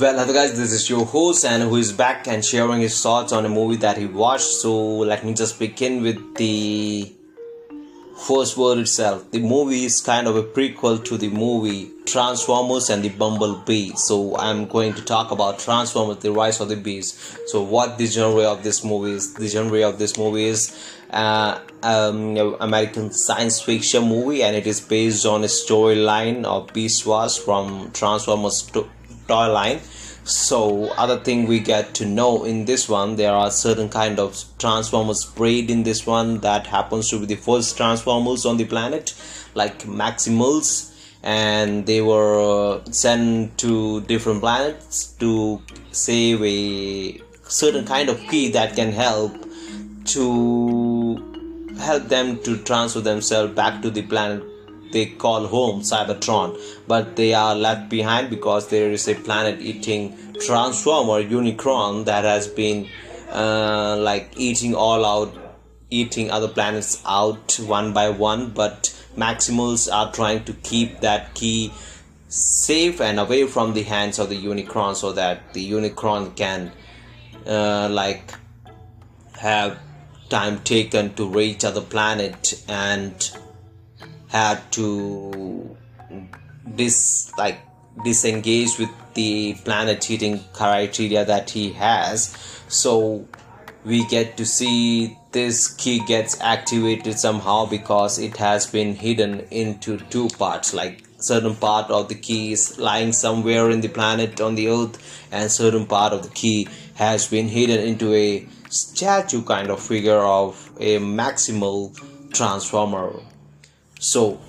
Well, hello guys, this is your host and who is back and sharing his thoughts on a movie that he watched. So let me just begin with the first word itself. The movie is kind of a prequel to the movie Transformers and the Bumblebee. So I'm going to talk about Transformers: The Rise of the Beast. So what the genre of this movie is? The genre of this movie is uh, um, American science fiction movie, and it is based on a storyline of Beast Wars from Transformers toy line so other thing we get to know in this one there are certain kind of transformers breed in this one that happens to be the first transformers on the planet like maximals. And they were uh, sent to different planets to save a certain kind of key that can help to help them to transfer themselves back to the planet they call home Cybertron, but they are left behind because there is a planet eating transformer Unicron that has been uh, like eating all out, eating other planets out one by one. But Maximals are trying to keep that key safe and away from the hands of the Unicron so that the Unicron can uh, like have time taken to reach other planet and had to dis like disengage with the planet eating criteria that he has. So we get to see this key gets activated somehow because it has been hidden into two parts. Like certain part of the key is lying somewhere in the planet on the earth and certain part of the key has been hidden into a statue kind of figure of a maximal transformer so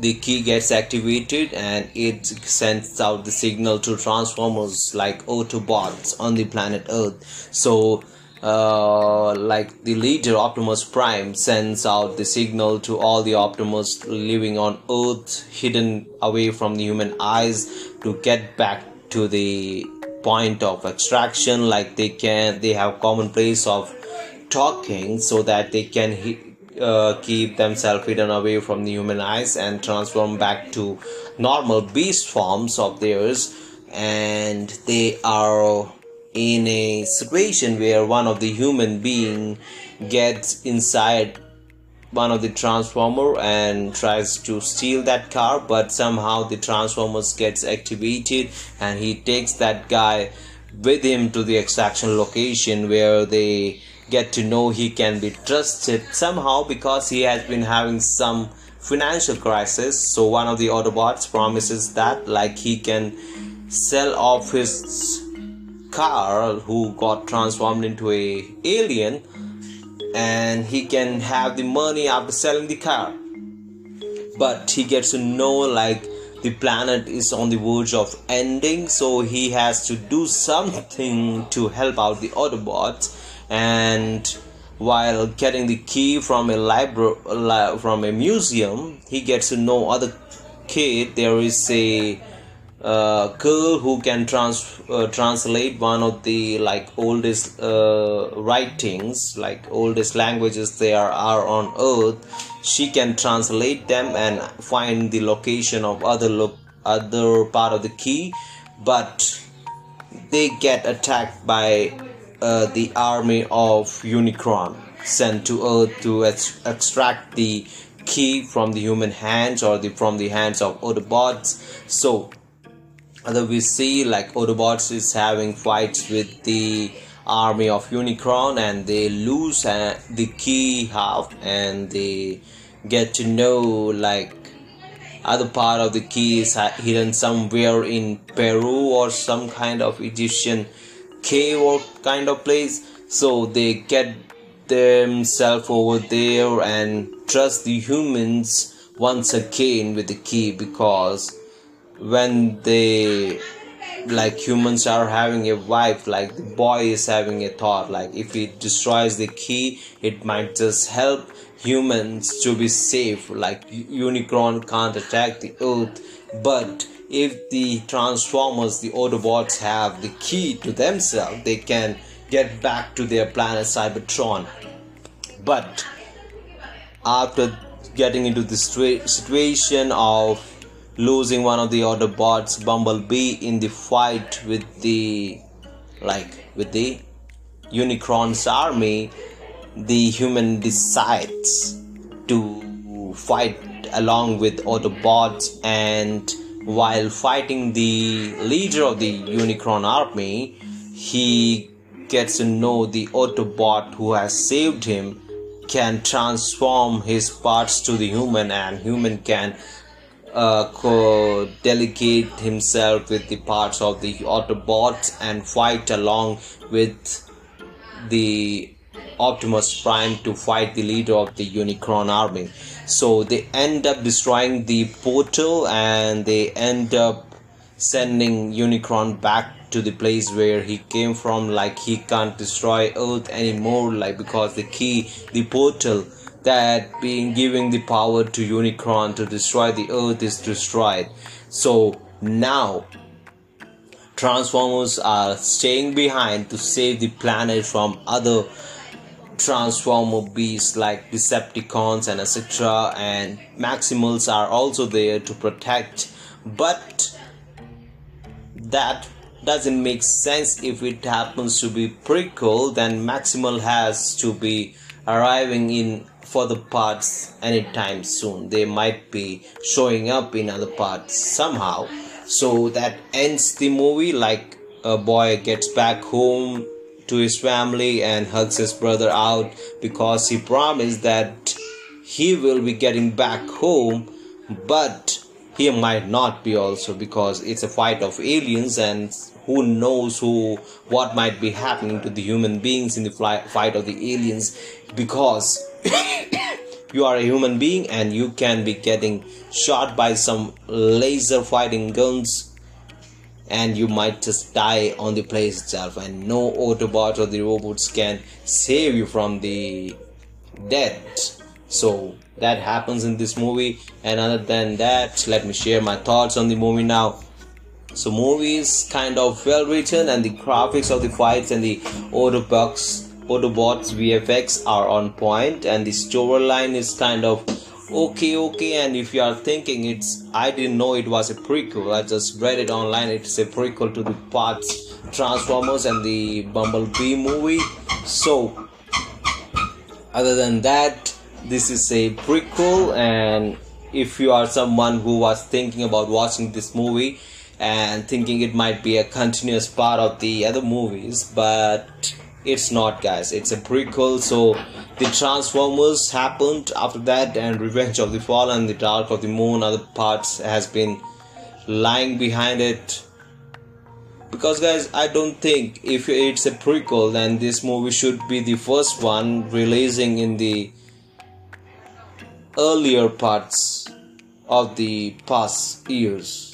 the key gets activated and it sends out the signal to transformers like autobots on the planet earth. So uh, like the leader optimus prime sends out the signal to all the optimus living on earth hidden away from the human eyes to get back to the point of extraction. Like they can they have common place of talking so that they can uh, keep themselves hidden away from the human eyes and transform back to normal beast forms of theirs. And they are in a situation where one of the human being gets inside one of the transformer and tries to steal that car but somehow the transformers gets activated and he takes that guy with him to the extraction location where they get to know he can be trusted somehow because he has been having some financial crisis. So one of the autobots promises that like he can sell off his car who got transformed into a alien and he can have the money after selling the car. But he gets to know like the planet is on the verge of ending so he has to do something to help out the autobots and while getting the key from a library from a museum he gets to know other kid. There is a uh, girl who can trans uh, translate one of the like oldest uh, writings like oldest languages there are on earth. She can translate them and find the location of other lo- other part of the key. But they get attacked by uh, the army of Unicron sent to Earth to ex- extract the key from the human hands or the from the hands of Autobots. So, other we see like Autobots is having fights with the army of Unicron and they lose uh, the key half and they get to know like other part of the key is hidden somewhere in Peru or some kind of Egyptian cave kind of place. So they get themselves over there and trust the humans once again with the key because when they like humans are having a vibe like the boy is having a thought like if he destroys the key it might just help humans to be safe like unicron can't attack the earth but if the transformers the autobots have the key to themselves they can get back to their planet cybertron. But after getting into this situation of losing one of the Autobots, Bumblebee, in the fight with the like with the Unicron's army, the human decides to fight along with Autobots and while fighting the leader of the Unicron army, he gets to know the Autobot who has saved him can transform his parts to the human and human can uh, co-delegate himself with the parts of the Autobots and fight along with the Optimus Prime to fight the leader of the Unicron army. So they end up destroying the portal and they end up sending Unicron back to the place where he came from like he can't destroy earth anymore like because the key the portal that being giving the power to unicron to destroy the earth is destroyed so now transformers are staying behind to save the planet from other transformer beasts like decepticons and etc and maximals are also there to protect but that doesn't make sense. If it happens to be prequel then maximal has to be arriving in further parts anytime soon. They might be showing up in other parts somehow. So that ends the movie like a boy gets back home to his family and hugs his brother out because he promised that he will be getting back home but he might not be also because it's a fight of aliens and who knows who what might be happening to the human beings in the fly, fight of the aliens because you are a human being and you can be getting shot by some laser fighting guns and you might just die on the place itself and no autobot or the robots can save you from the dead. So that happens in this movie and other than that let me share my thoughts on the movie now. So movie is kind of well written and the graphics of the fights and the autobots autobots vfx are on point and the storyline is kind of okay okay and if you are thinking it's i didn't know it was a prequel i just read it online it's a prequel to the parts transformers and the bumblebee movie. So other than that this is a prequel and if you are someone who was thinking about watching this movie and thinking it might be a continuous part of the other movies but it's not guys. It's a prequel so the transformers happened after that and revenge of the fallen the dark of the moon other parts has been lying behind it. Because guys i don't think if it's a prequel then this movie should be the first one releasing in the earlier parts of the past years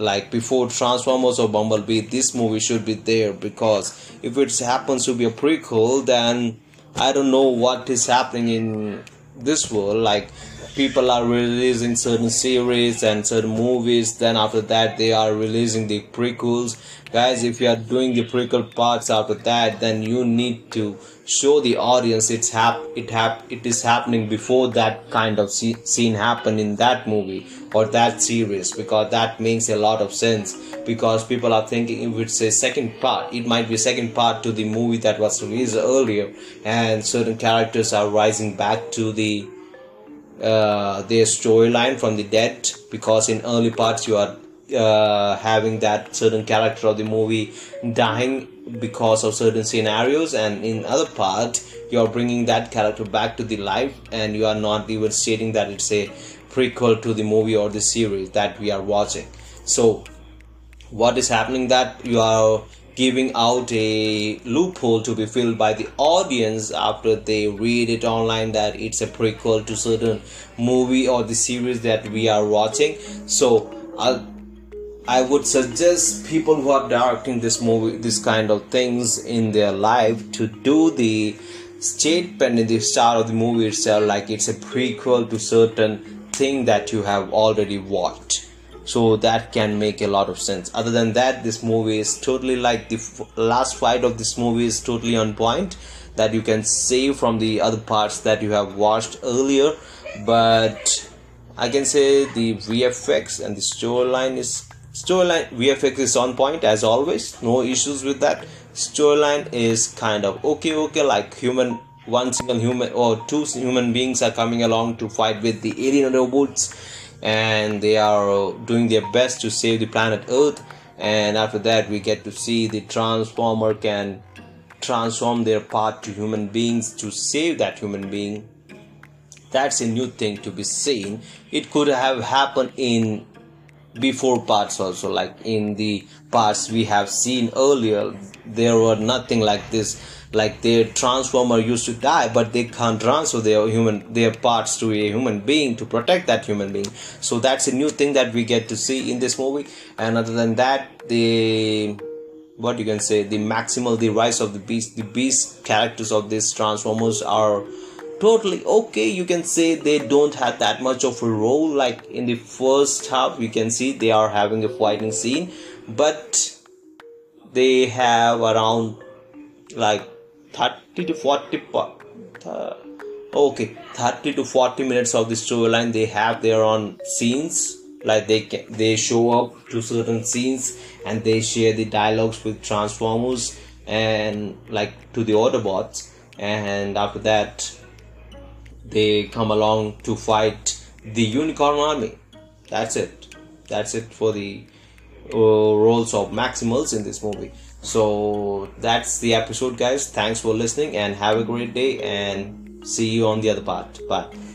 like before transformers or bumblebee this movie should be there because if it happens to be a prequel then i don't know what is happening in this world. Like people are releasing certain series and certain movies then after that they are releasing the prequels. Guys if you are doing the prequel parts after that then you need to show the audience it's hap it hap it is happening before that kind of scene happen in that movie or that series because that makes a lot of sense. Because people are thinking if it's a second part it might be second part to the movie that was released earlier and certain characters are rising back to the uh, their storyline from the dead because in early parts you are uh, having that certain character of the movie dying because of certain scenarios and in other part you are bringing that character back to the life and you are not even stating that it's a prequel to the movie or the series that we are watching. So what is happening that you are giving out a loophole to be filled by the audience after they read it online that it's a prequel to certain movie or the series that we are watching. So I'll, i would suggest people who are directing this movie this kind of things in their life to do the statement in the start of the movie itself like it's a prequel to certain thing that you have already watched so that can make a lot of sense other than that this movie is totally like the f- last fight of this movie is totally on point that you can save from the other parts that you have watched earlier but I can say the VFX and the storyline is storyline VFX is on point as always. No issues with that. Storyline is kind of okay, okay. Like human, one single human or two human beings are coming along to fight with the alien robots, and they are doing their best to save the planet Earth. And after that, we get to see the Transformer can transform their part to human beings to save that human being. That's a new thing to be seen. It could have happened in before parts also like in the parts we have seen earlier. There were nothing like this like their transformer used to die but they can't transfer their human their parts to a human being to protect that human being. So that's a new thing that we get to see in this movie. And other than that the what you can say the maximal the rise of the beast the beast characters of these transformers are totally okay. You can say they don't have that much of a role like in the first half you can see they are having a fighting scene but they have around like 30 to 40 uh, okay 30 to 40 minutes of the storyline they have their own scenes. Like they they show up to certain scenes and they share the dialogues with transformers and like to the autobots. And after that they come along to fight the Unicron army. That's it. That's it for the uh, roles of maximals in this movie so that's the episode guys. Thanks for listening and have a great day and see you on the other part. Bye